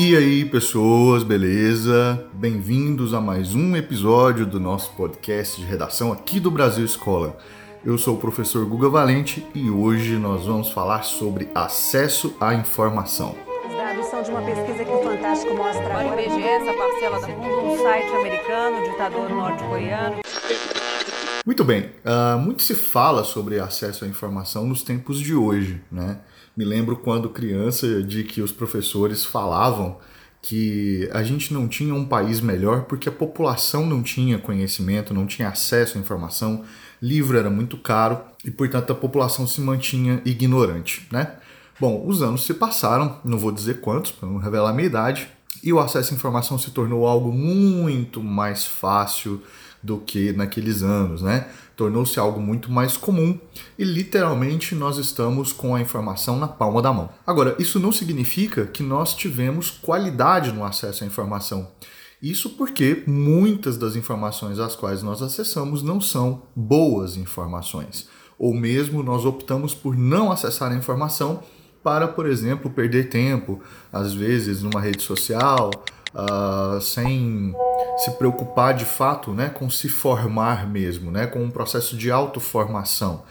E aí, pessoas, beleza? Bem-vindos a mais um episódio do nosso podcast de redação aqui do Brasil Escola. Eu sou o professor Guga Valente e hoje nós vamos falar sobre acesso à informação. Os dados são de uma pesquisa que o Fantástico mostra Olha o agora. IBGE, essa parcela da mundo, um site americano, ditador norte-coreano. Muito bem, ah, muito se fala sobre acesso à informação nos tempos de hoje, né? Me lembro quando criança de que os professores falavam que a gente não tinha um país melhor porque a população não tinha conhecimento, não tinha acesso à informação, livro era muito caro e, portanto, a população se mantinha ignorante, né? Bom, os anos se passaram, não vou dizer quantos, para não revelar a minha idade, e o acesso à informação se tornou algo muito mais fácil do que naqueles anos, né? Tornou-se algo muito mais comum e literalmente nós estamos com a informação na palma da mão. Agora, isso não significa que nós tivemos qualidade no acesso à informação. Isso porque muitas das informações às quais nós acessamos não são boas informações, ou mesmo nós optamos por não acessar a informação para, por exemplo, perder tempo, às vezes numa rede social, ah, sem se preocupar de fato né, com se formar mesmo, né, com um processo de autoformação.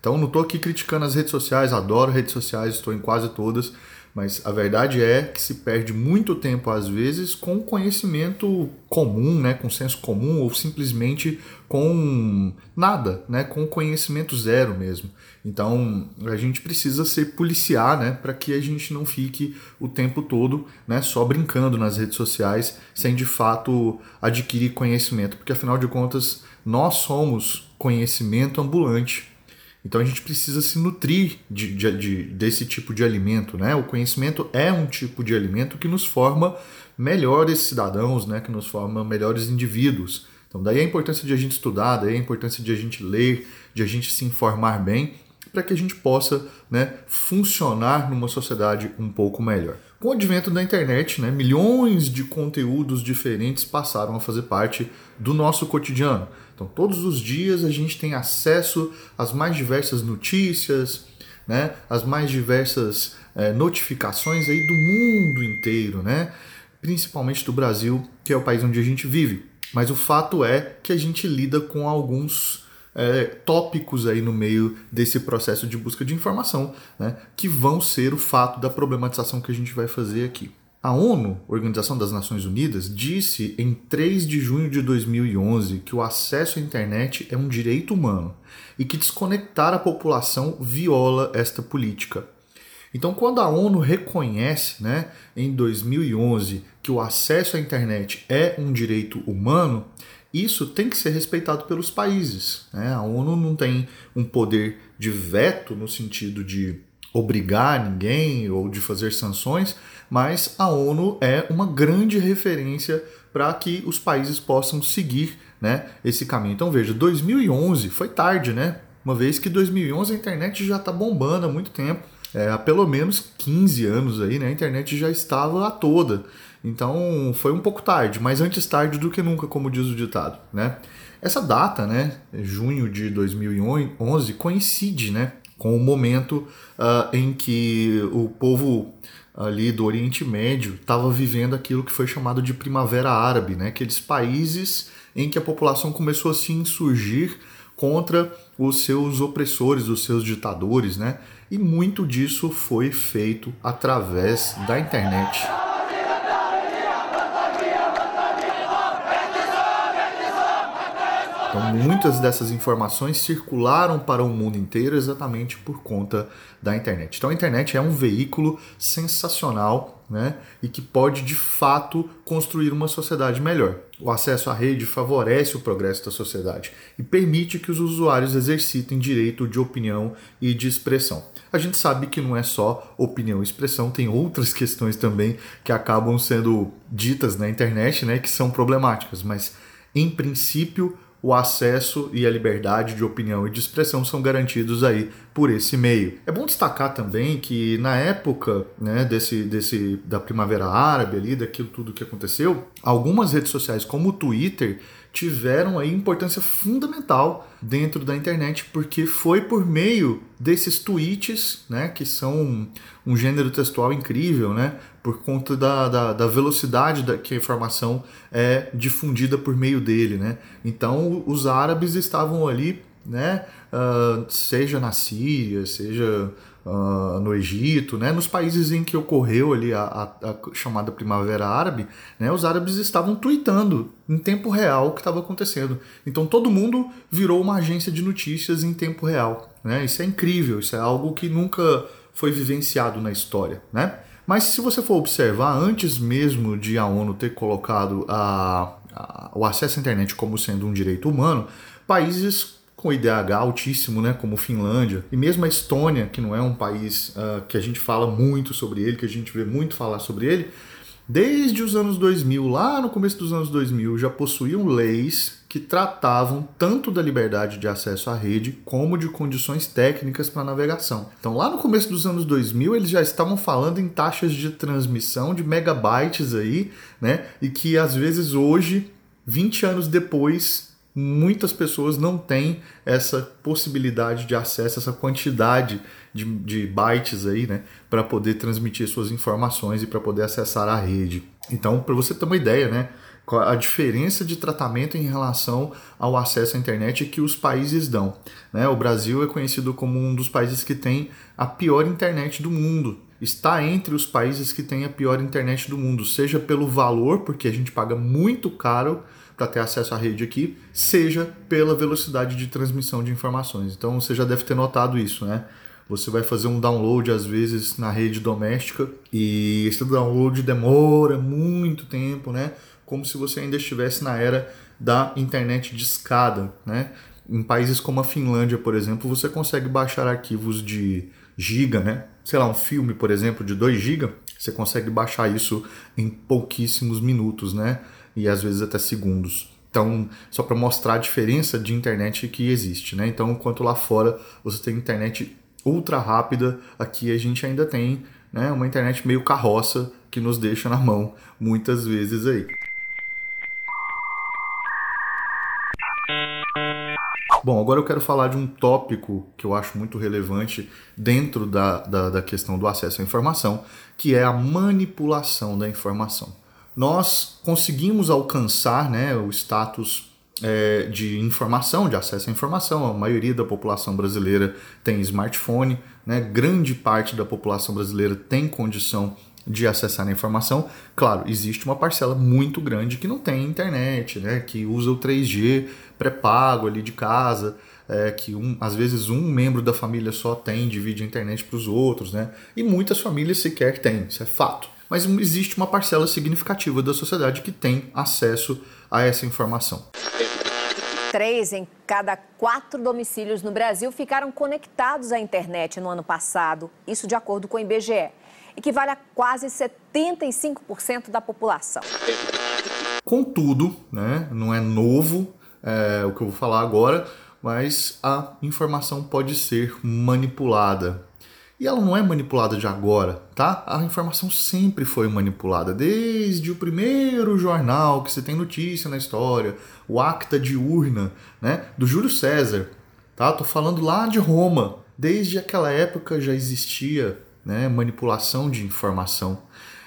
Então, não estou aqui criticando as redes sociais, adoro redes sociais, estou em quase todas, mas a verdade é que se perde muito tempo, às vezes, com conhecimento comum, né, com senso comum, ou simplesmente com nada, né, com conhecimento zero mesmo. Então, a gente precisa se policiar, né, para que a gente não fique o tempo todo, né, só brincando nas redes sociais, sem de fato adquirir conhecimento, porque afinal de contas, nós somos conhecimento ambulante. Então a gente precisa se nutrir de, de- de- desse tipo de alimento, né? O conhecimento é um tipo de alimento que nos forma melhores cidadãos, né? Que nos forma melhores indivíduos. Então daí a importância de a gente estudar, daí a importância de a gente ler, de a gente se informar bem, para que a gente possa, né, funcionar numa sociedade um pouco melhor. Com o advento da internet, né, milhões de conteúdos diferentes passaram a fazer parte do nosso cotidiano. Então, todos os dias a gente tem acesso às mais diversas notícias, né, às mais diversas eh, notificações aí do mundo inteiro, né, principalmente do Brasil, que é o país onde a gente vive. Mas o fato é que a gente lida com alguns é, tópicos aí no meio desse processo de busca de informação, né, que vão ser o fato da problematização que a gente vai fazer aqui. A ONU, Organização das Nações Unidas, disse em 3 de junho de 2011 que o acesso à internet é um direito humano e que desconectar a população viola esta política. Então, quando a ONU reconhece, né, em 2011, que o acesso à internet é um direito humano, isso tem que ser respeitado pelos países. Né? A ONU não tem um poder de veto no sentido de obrigar ninguém ou de fazer sanções, mas a ONU é uma grande referência para que os países possam seguir né, esse caminho. Então veja, 2011 foi tarde, né? Uma vez que 2011 a internet já está bombando há muito tempo. É, há pelo menos 15 anos aí, né? A internet já estava a toda. Então foi um pouco tarde, mas antes tarde do que nunca, como diz o ditado, né? Essa data, né, junho de 2011, coincide, né, com o momento ah, em que o povo ali do Oriente Médio estava vivendo aquilo que foi chamado de Primavera Árabe, né? Aqueles países em que a população começou a se insurgir contra os seus opressores, os seus ditadores, né? E muito disso foi feito através da internet. Então, muitas dessas informações circularam para o mundo inteiro exatamente por conta da internet. Então, a internet é um veículo sensacional né, e que pode de fato construir uma sociedade melhor. O acesso à rede favorece o progresso da sociedade e permite que os usuários exercitem direito de opinião e de expressão. A gente sabe que não é só opinião e expressão, tem outras questões também que acabam sendo ditas na internet, né, que são problemáticas, mas em princípio o acesso e a liberdade de opinião e de expressão são garantidos aí por esse meio. É bom destacar também que na época né, desse, desse da Primavera Árabe ali, daquilo tudo que aconteceu, algumas redes sociais como o Twitter tiveram aí importância fundamental dentro da internet, porque foi por meio desses tweets, né, que são um gênero textual incrível, né, por conta da, da, da velocidade da, que a informação é difundida por meio dele, né. Então os árabes estavam ali, né, uh, seja na Síria, seja uh, no Egito, né, nos países em que ocorreu ali a, a, a, chamada Primavera Árabe, né, os árabes estavam tweetando em tempo real o que estava acontecendo. Então todo mundo virou uma agência de notícias em tempo real. Né? Isso é incrível, isso é algo que nunca foi vivenciado na história. Né? Mas se você for observar, antes mesmo de a ONU ter colocado a, o acesso à internet como sendo um direito humano, países com IDH altíssimo, né, como Finlândia, e mesmo a Estônia, que não é um país uh, que a gente fala muito sobre ele, que a gente vê muito falar sobre ele, desde os anos 2000, lá no começo dos anos 2000, já possuíam leis que tratavam tanto da liberdade de acesso à rede como de condições técnicas para navegação. Então, lá no começo dos anos 2000, eles já estavam falando em taxas de transmissão de megabytes aí, né? E que às vezes hoje, 20 anos depois, muitas pessoas não têm essa possibilidade de acesso, essa quantidade de, de bytes aí, né, para poder transmitir suas informações e para poder acessar a rede. Então, para você ter uma ideia, né, a diferença de tratamento em relação ao acesso à internet que os países dão. Né? O Brasil é conhecido como um dos países que tem a pior internet do mundo. Está entre os países que têm a pior internet do mundo, seja pelo valor, porque a gente paga muito caro para ter acesso à rede aqui, seja pela velocidade de transmissão de informações. Então você já deve ter notado isso, né? Você vai fazer um download às vezes na rede doméstica e esse download demora muito tempo, né? Como se você ainda estivesse na era da internet de escada, né? Em países como a Finlândia, por exemplo, você consegue baixar arquivos de giga, né? Sei lá, um filme, por exemplo, de 2 giga, você consegue baixar isso em pouquíssimos minutos, né? E às vezes até segundos. Então, só para mostrar a diferença de internet que existe, né? Então, enquanto lá fora você tem internet ultra rápida, aqui a gente ainda tem né, uma internet meio carroça que nos deixa na mão muitas vezes aí. Bom, agora eu quero falar de um tópico que eu acho muito relevante dentro da, da, da questão do acesso à informação, que é a manipulação da informação nós conseguimos alcançar né, o status é, de informação, de acesso à informação. A maioria da população brasileira tem smartphone, né? grande parte da população brasileira tem condição de acessar a informação. Claro, existe uma parcela muito grande que não tem internet, né? que usa o 3G pré-pago ali de casa. É, que um, às vezes um membro da família só tem, divide a internet para os outros, né? E muitas famílias sequer têm, isso é fato mas existe uma parcela significativa da sociedade que tem acesso a essa informação. Três em cada quatro domicílios no Brasil ficaram conectados à internet no ano passado, isso de acordo com o IBGE, equivale a quase 75% da população. Contudo, né, não é novo é, o que eu vou falar agora, mas a informação pode ser manipulada. E ela não é manipulada de agora, tá? A informação sempre foi manipulada, desde o primeiro jornal que você tem notícia na história, o Acta Diurna, né, do Júlio César, tá? Tô falando lá de Roma. Desde aquela época já existia, né, manipulação de informação.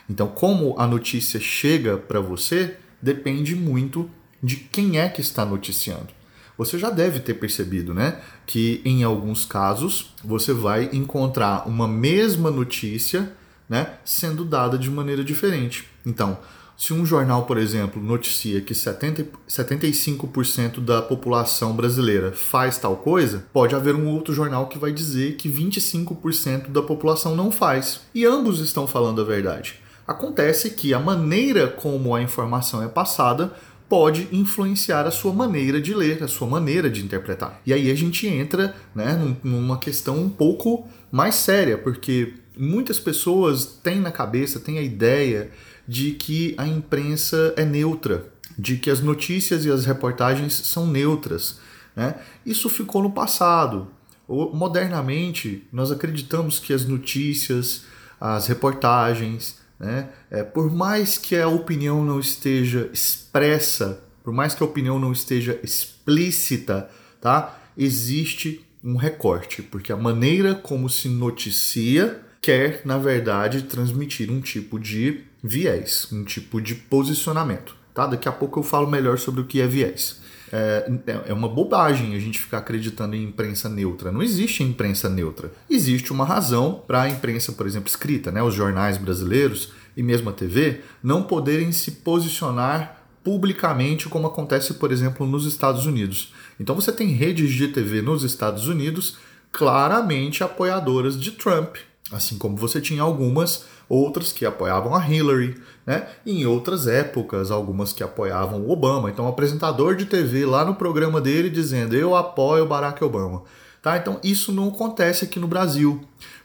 Então, como a notícia chega para você, depende muito de quem é que está noticiando você já deve ter percebido, né? Que em alguns casos você vai encontrar uma mesma notícia, né? Sendo dada de maneira diferente. Então, se um jornal, por exemplo, noticia que 70, 75% da população brasileira faz tal coisa, pode haver um outro jornal que vai dizer que 25% da população não faz. E ambos estão falando a verdade. Acontece que a maneira como a informação é passada pode influenciar a sua maneira de ler, a sua maneira de interpretar. E aí a gente entra né, numa questão um pouco mais séria, porque muitas pessoas têm na cabeça, têm a ideia de que a imprensa é neutra, de que as notícias e as reportagens são neutras. Né? Isso ficou no passado. Modernamente, nós acreditamos que as notícias, as reportagens, né? É, por mais que a opinião não esteja expressa por mais que a opinião não esteja explícita, tá? Existe um recorte, porque a maneira como se noticia quer, na verdade, transmitir um tipo de viés, um tipo de posicionamento. Tá? Daqui a pouco eu falo melhor sobre o que é viés. É, é uma bobagem a gente ficar acreditando em imprensa neutra. Não existe imprensa neutra. Existe uma razão para a imprensa, por exemplo, escrita, né? os jornais brasileiros e mesmo a TV, não poderem se posicionar publicamente, como acontece, por exemplo, nos Estados Unidos. Então você tem redes de TV nos Estados Unidos claramente apoiadoras de Trump, assim como você tinha algumas outras que apoiavam a Hillary, né? E em outras épocas, algumas que apoiavam o Obama. Então, o apresentador de TV lá no programa dele dizendo: "Eu apoio Barack Obama". Tá? Então, isso não acontece aqui no Brasil.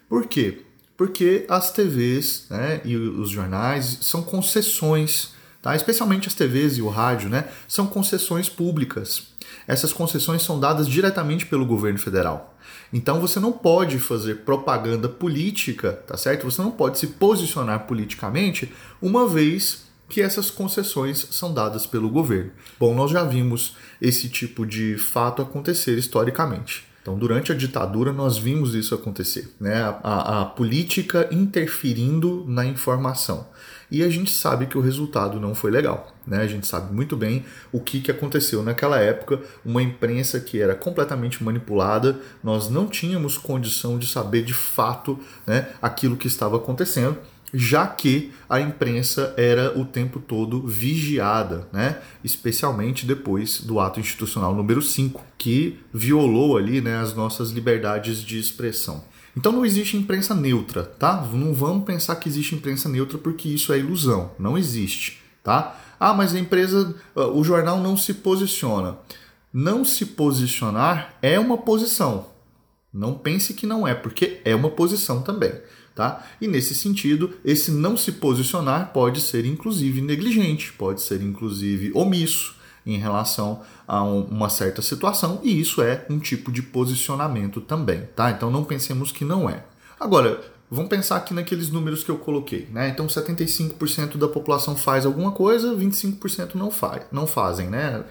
Por quê? Porque as TVs, né, e os jornais são concessões Tá? Especialmente as TVs e o rádio, né? São concessões públicas. Essas concessões são dadas diretamente pelo governo federal. Então você não pode fazer propaganda política, tá certo? Você não pode se posicionar politicamente uma vez que essas concessões são dadas pelo governo. Bom, nós já vimos esse tipo de fato acontecer historicamente. Então, durante a ditadura, nós vimos isso acontecer, né? a, a, a política interferindo na informação e a gente sabe que o resultado não foi legal. Né? A gente sabe muito bem o que, que aconteceu naquela época, uma imprensa que era completamente manipulada, nós não tínhamos condição de saber de fato né, aquilo que estava acontecendo já que a imprensa era o tempo todo vigiada, né? especialmente depois do ato institucional número 5, que violou ali né, as nossas liberdades de expressão. Então não existe imprensa neutra, tá? Não vamos pensar que existe imprensa neutra porque isso é ilusão. Não existe, tá? Ah, mas a empresa, o jornal não se posiciona. Não se posicionar é uma posição. Não pense que não é, porque é uma posição também, tá? E nesse sentido, esse não se posicionar pode ser inclusive negligente, pode ser inclusive omisso em relação a um, uma certa situação, e isso é um tipo de posicionamento também, tá? Então não pensemos que não é. Agora, vamos pensar aqui naqueles números que eu coloquei, né? Então 75% da população faz alguma coisa, 25% não faz, não fazem, né?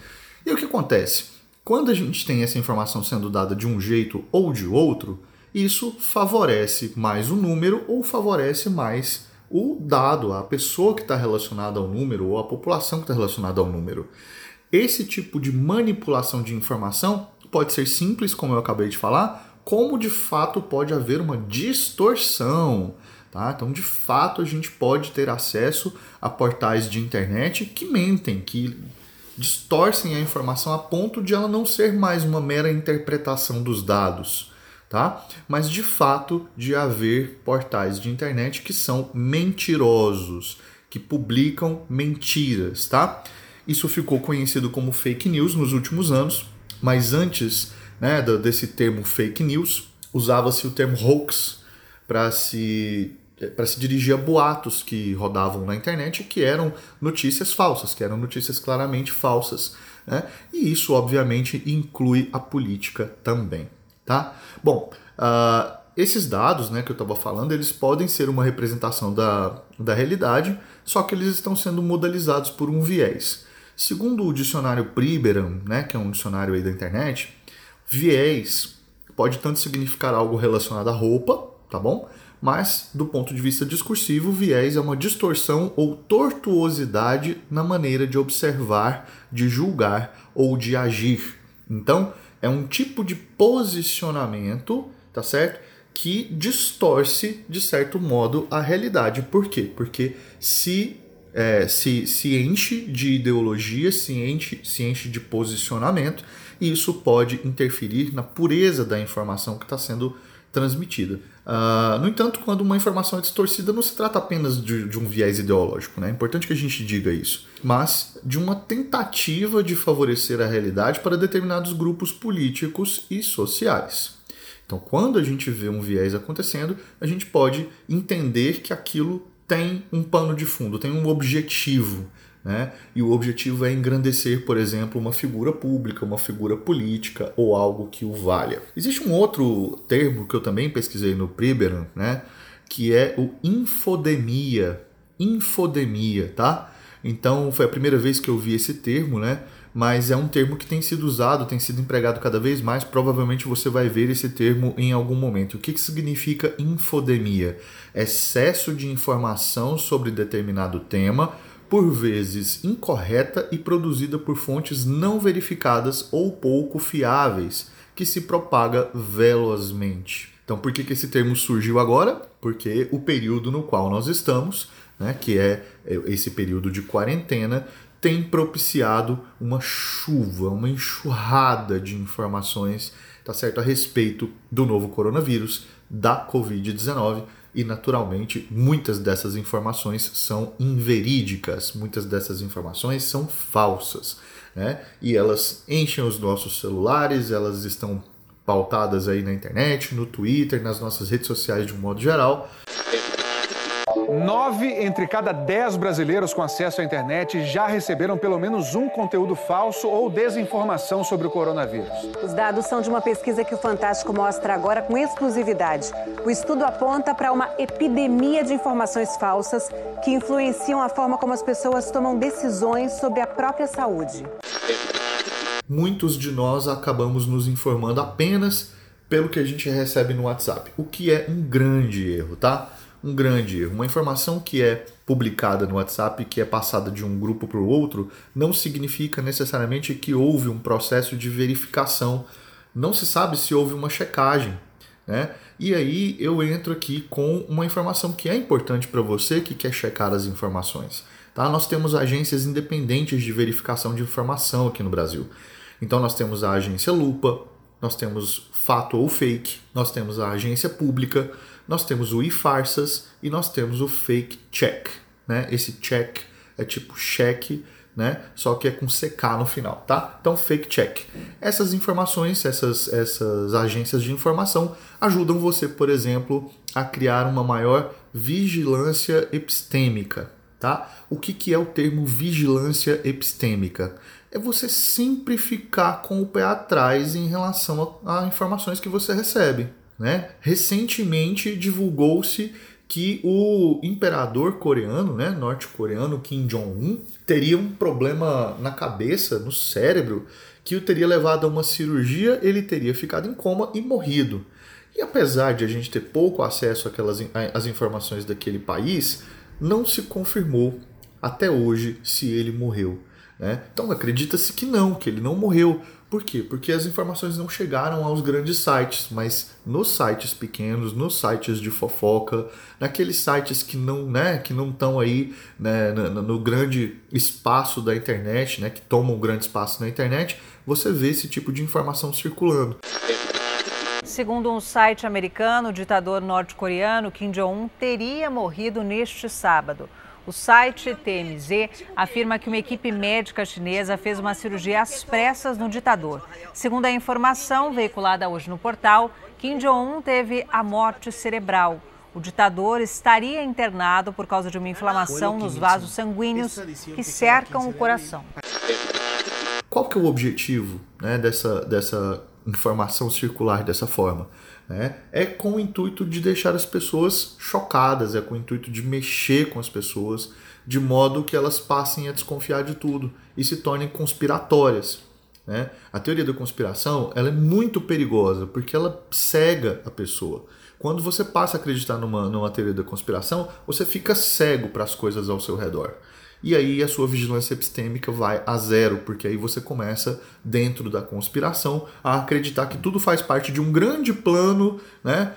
E o que acontece? Quando a gente tem essa informação sendo dada de um jeito ou de outro, isso favorece mais o número ou favorece mais o dado, a pessoa que está relacionada ao número ou a população que está relacionada ao número. Esse tipo de manipulação de informação pode ser simples, como eu acabei de falar, como de fato pode haver uma distorção. Tá? Então, de fato, a gente pode ter acesso a portais de internet que mentem, que distorcem a informação a ponto de ela não ser mais uma mera interpretação dos dados, tá? Mas de fato de haver portais de internet que são mentirosos, que publicam mentiras, tá? Isso ficou conhecido como fake news nos últimos anos, mas antes né, desse termo fake news, usava-se o termo hoax para se para se dirigir a boatos que rodavam na internet que eram notícias falsas, que eram notícias claramente falsas. Né? E isso, obviamente, inclui a política também. Tá? Bom, uh, esses dados né, que eu estava falando, eles podem ser uma representação da, da realidade, só que eles estão sendo modelizados por um viés. Segundo o dicionário Priberan, né, que é um dicionário aí da internet, viés pode tanto significar algo relacionado à roupa, tá bom? Mas, do ponto de vista discursivo, viés é uma distorção ou tortuosidade na maneira de observar, de julgar ou de agir. Então, é um tipo de posicionamento, tá certo? Que distorce, de certo modo, a realidade. Por quê? Porque se é, se, se enche de ideologia, se enche, se enche de posicionamento, e isso pode interferir na pureza da informação que está sendo transmitida. Uh, no entanto, quando uma informação é distorcida, não se trata apenas de, de, um viés ideológico, né? é importante que a gente diga isso, mas de uma tentativa de favorecer a realidade para determinados grupos políticos e sociais. Então, quando a gente vê um viés acontecendo, a gente pode entender que aquilo tem um pano de fundo, tem um objetivo. Né? E o objetivo é engrandecer, por exemplo, uma figura pública, uma figura política ou algo que o valha. Existe um outro termo que eu também pesquisei no Priberan, né? que é o infodemia. Infodemia, tá? Então foi a primeira vez que eu vi esse termo, né? mas é um termo que tem sido usado, tem sido empregado cada vez mais. Provavelmente você vai ver esse termo em algum momento. O que, que significa infodemia? Excesso de informação sobre determinado tema, por vezes incorreta e produzida por fontes não verificadas ou pouco fiáveis, que se propaga velozmente. Então, por que, que esse termo surgiu agora? Porque o período no qual nós estamos, né, que é esse período de quarentena, tem propiciado uma chuva, uma enxurrada de informações, tá certo, a respeito do novo coronavírus, da Covid-19 e naturalmente muitas dessas informações são inverídicas, muitas dessas informações são falsas, né? E elas enchem os nossos celulares, elas estão pautadas aí na internet, no Twitter, nas nossas redes sociais de um modo geral. Nove entre cada dez brasileiros com acesso à internet já receberam pelo menos um conteúdo falso ou desinformação sobre o coronavírus. Os dados são de uma pesquisa que o Fantástico mostra agora com exclusividade. O estudo aponta para uma epidemia de informações falsas que influenciam a forma como as pessoas tomam decisões sobre a própria saúde. Muitos de nós acabamos nos informando apenas pelo que a gente recebe no WhatsApp, o que é um grande erro, tá? Um grande erro. Uma informação que é publicada no WhatsApp, que é passada de um grupo para o outro, não significa necessariamente que houve um processo de verificação. Não se sabe se houve uma checagem. Né? E aí eu entro aqui com uma informação que é importante para você que quer checar as informações. Tá? Nós temos agências independentes de verificação de informação aqui no Brasil. Então nós temos a agência Lupa, nós temos Fato ou Fake, nós temos a agência pública, nós temos o e-farsas e nós temos o fake check. Né? Esse check é tipo cheque, né? só que é com CK no final. Tá? Então, fake check. Essas informações, essas, essas agências de informação ajudam você, por exemplo, a criar uma maior vigilância epistêmica. Tá? O que, que é o termo vigilância epistêmica? É você sempre ficar com o pé atrás em relação a, a informações que você recebe. Né? Recentemente divulgou-se que o imperador coreano, né, norte-coreano Kim Jong-un, teria um problema na cabeça, no cérebro, que o teria levado a uma cirurgia, ele teria ficado em coma e morrido. E apesar de a gente ter pouco acesso àquelas às informações daquele país, não se confirmou até hoje se ele morreu. Né? Então acredita-se que não, que ele não morreu. Por quê? Porque as informações não chegaram aos grandes sites, mas nos sites pequenos, nos sites de fofoca, naqueles sites que não, né, que não estão aí né, no, no, grande espaço da internet, né, que tomam um grande espaço na internet, você vê esse tipo de informação circulando. Segundo um site americano, o ditador norte-coreano Kim Jong-un teria morrido neste sábado. O site TMZ afirma que uma equipe médica chinesa fez uma cirurgia às pressas no ditador. Segundo a informação veiculada hoje no portal, Kim Jong-un teve a morte cerebral. O ditador estaria internado por causa de uma inflamação nos vasos sanguíneos que cercam o coração. Qual que é o objetivo né, dessa, dessa informação circular dessa forma? Né, é com o intuito de deixar as pessoas chocadas, é com o intuito de mexer com as pessoas, de modo que elas passem a desconfiar de tudo e se tornem conspiratórias. Né? A teoria da conspiração ela é muito perigosa porque ela cega a pessoa. Quando você passa a acreditar numa, numa teoria da conspiração, você fica cego para as coisas ao seu redor e aí a sua vigilância epistêmica vai a zero, porque aí você começa, dentro da conspiração, a acreditar que tudo faz parte de um grande plano, né?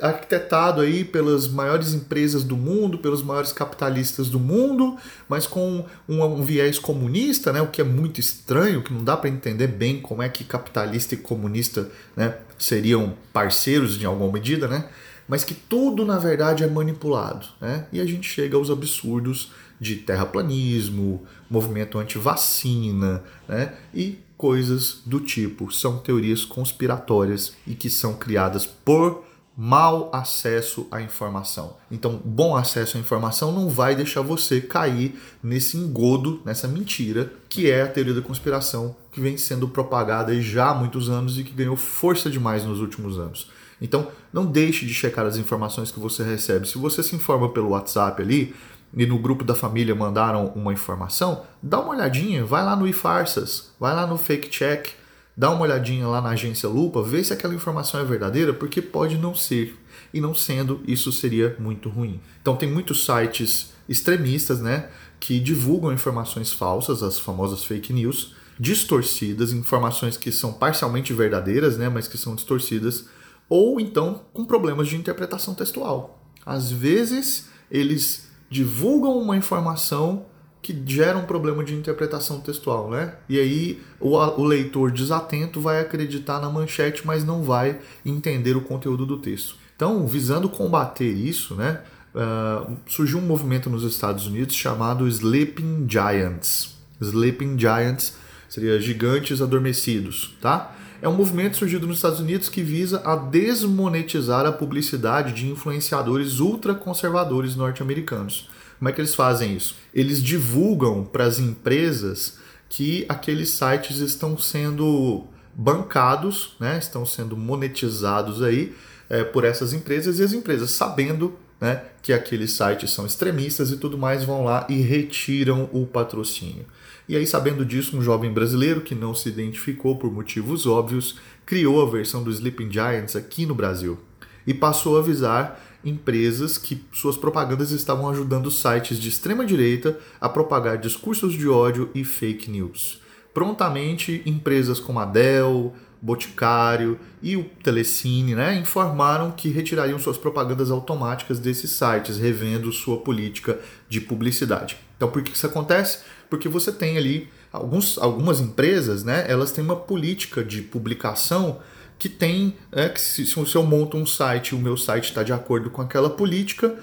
arquitetado aí pelas maiores empresas do mundo, pelos maiores capitalistas do mundo, mas com um, um, viés comunista, né, o que é muito estranho, que não dá para entender bem como é que capitalista e comunista né, seriam parceiros em alguma medida, né, mas que tudo na verdade é manipulado. Né, e a gente chega aos absurdos de terraplanismo, movimento anti-vacina, né? E coisas do tipo. São teorias conspiratórias e que são criadas por mau acesso à informação. Então, bom acesso à informação não vai deixar você cair nesse engodo, nessa mentira, que é a teoria da conspiração que vem sendo propagada já há muitos anos e que ganhou força demais nos últimos anos. Então, não deixe de checar as informações que você recebe. Se você se informa pelo WhatsApp ali, e no grupo da família mandaram uma informação, dá uma olhadinha, vai lá no iFarsas, vai lá no Fake Check, dá uma olhadinha lá na agência Lupa, vê se aquela informação é verdadeira, porque pode não ser. E não sendo, isso seria muito ruim. Então tem muitos sites extremistas, né, que divulgam informações falsas, as famosas fake news, distorcidas, informações que são parcialmente verdadeiras, né, mas que são distorcidas, ou então com problemas de interpretação textual. Às vezes eles divulgam uma informação que gera um problema de interpretação textual, né? E aí o, o, leitor desatento vai acreditar na manchete, mas não vai entender o conteúdo do texto. Então, visando combater isso, né, uh, surgiu um movimento nos Estados Unidos chamado Sleeping Giants. Sleeping Giants seria gigantes adormecidos, tá? É um movimento surgido nos Estados Unidos que visa a desmonetizar a publicidade de influenciadores ultraconservadores norte-americanos. Como é que eles fazem isso? Eles divulgam para as empresas que aqueles sites estão sendo bancados, né? estão sendo monetizados aí é, por essas empresas e as empresas sabendo né, que aqueles sites são extremistas e tudo mais vão lá e retiram o patrocínio. E aí, sabendo disso, um jovem brasileiro que não se identificou por motivos óbvios criou a versão do Sleeping Giants aqui no Brasil e passou a avisar empresas que suas propagandas estavam ajudando sites de extrema direita a propagar discursos de ódio e fake news. Prontamente, empresas como a Dell, Boticário e o Telecine né, informaram que retirariam suas propagandas automáticas desses sites, revendo sua política de publicidade. Então, por que isso acontece? Porque você tem ali alguns, algumas empresas, né? Elas têm uma política de publicação que tem, é, que se, se eu monto um site, o meu site está de acordo com aquela política,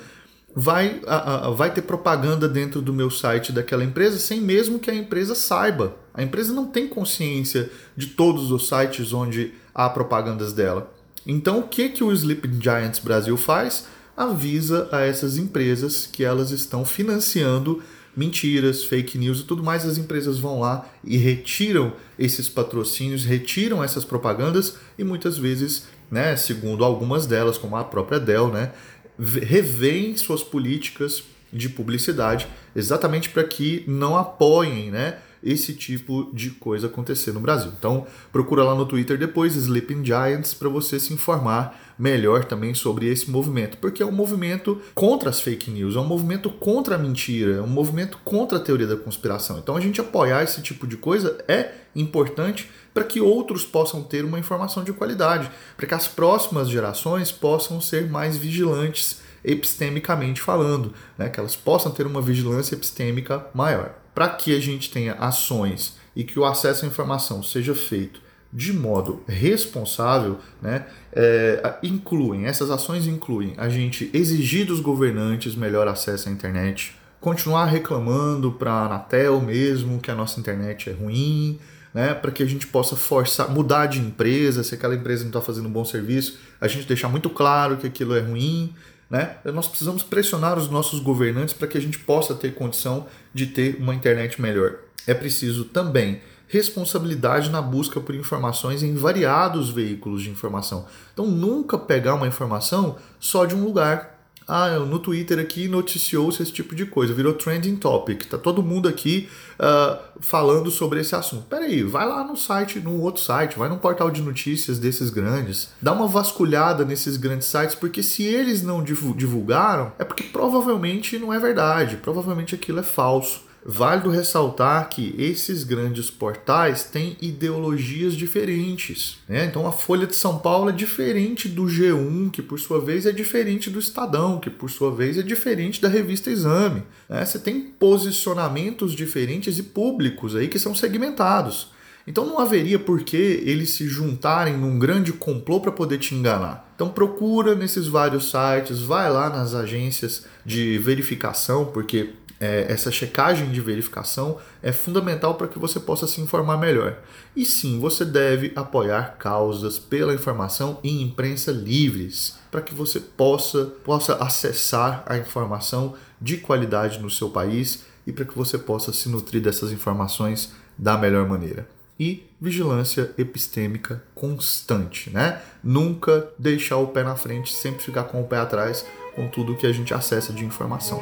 vai, a, a, vai ter propaganda dentro do meu site daquela empresa sem mesmo que a empresa saiba. A empresa não tem consciência de todos os sites onde há propagandas dela. Então, o que, que o Sleeping Giants Brasil faz? Avisa a essas empresas que elas estão financiando mentiras, fake news e tudo mais, as empresas vão lá e retiram esses patrocínios, retiram essas propagandas e muitas vezes, né, segundo algumas delas, como a própria Dell, né, revêem suas políticas de publicidade exatamente para que não apoiem, né, esse tipo de coisa acontecer no Brasil. Então, procura lá no Twitter depois Sleeping Giants para você se informar melhor também sobre esse movimento, porque é um movimento contra as fake news, é um movimento contra a mentira, é um movimento contra a teoria da conspiração. Então, a gente apoiar esse tipo de coisa é importante para que outros possam ter uma informação de qualidade, para que as próximas gerações possam ser mais vigilantes epistemicamente falando, né? que elas possam ter uma vigilância epistêmica maior para que a gente tenha ações e que o acesso à informação seja feito de modo responsável, né, é, incluem, essas ações incluem a gente exigir dos governantes melhor acesso à internet, continuar reclamando para a Anatel mesmo que a nossa internet é ruim, né, para que a gente possa forçar, mudar de empresa, se aquela empresa não está fazendo um bom serviço, a gente deixar muito claro que aquilo é ruim, né? Nós precisamos pressionar os nossos governantes para que a gente possa ter condição de ter uma internet melhor. É preciso também responsabilidade na busca por informações em variados veículos de informação. Então, nunca pegar uma informação só de um lugar ah, no Twitter aqui noticiou-se esse tipo de coisa, virou trending topic. Tá todo mundo aqui uh, falando sobre esse assunto. Peraí, vai lá no site, no outro site, vai num portal de notícias desses grandes, dá uma vasculhada nesses grandes sites, porque se eles não divulgaram, é porque provavelmente não é verdade, provavelmente aquilo é falso. Válido ressaltar que esses grandes portais têm ideologias diferentes. Né? Então a Folha de São Paulo é diferente do G1, que por sua vez é diferente do Estadão, que por sua vez é diferente da revista Exame. Né? Você tem posicionamentos diferentes e públicos aí que são segmentados. Então não haveria por que eles se juntarem num grande complô para poder te enganar. Então procura nesses vários sites, vai lá nas agências de verificação, porque é, essa checagem de verificação é fundamental para que você possa se informar melhor. E sim, você deve apoiar causas pela informação e imprensa livres, para que você possa, possa acessar a informação de qualidade no seu país e para que você possa se nutrir dessas informações da melhor maneira. E vigilância epistêmica constante, né? Nunca deixar o pé na frente, sempre ficar com o pé atrás com tudo que a gente acessa de informação.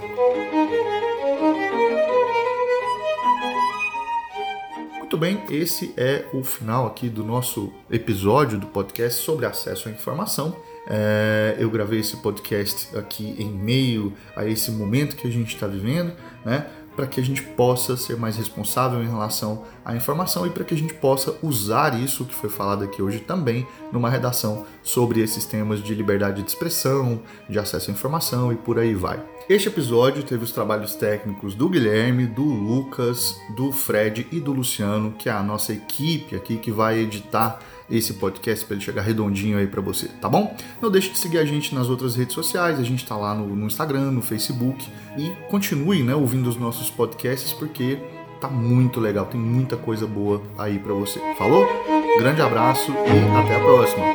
Muito bem, esse é o final aqui do nosso episódio do podcast sobre acesso à informação. É, eu gravei esse podcast aqui em meio a esse momento que a gente está vivendo, né? Para que a gente possa ser mais responsável em relação à informação e para que a gente possa usar isso que foi falado aqui hoje também numa redação sobre esses temas de liberdade de expressão, de acesso à informação e por aí vai. Este episódio teve os trabalhos técnicos do Guilherme, do Lucas, do Fred e do Luciano, que é a nossa equipe aqui que vai editar esse podcast para ele chegar redondinho aí para você, tá bom? Não deixe de seguir a gente nas outras redes sociais, a gente está lá no, no, Instagram, no Facebook e continue, né, ouvindo os nossos podcasts porque tá muito legal, tem muita coisa boa aí para você. Falou? Grande abraço e até a próxima.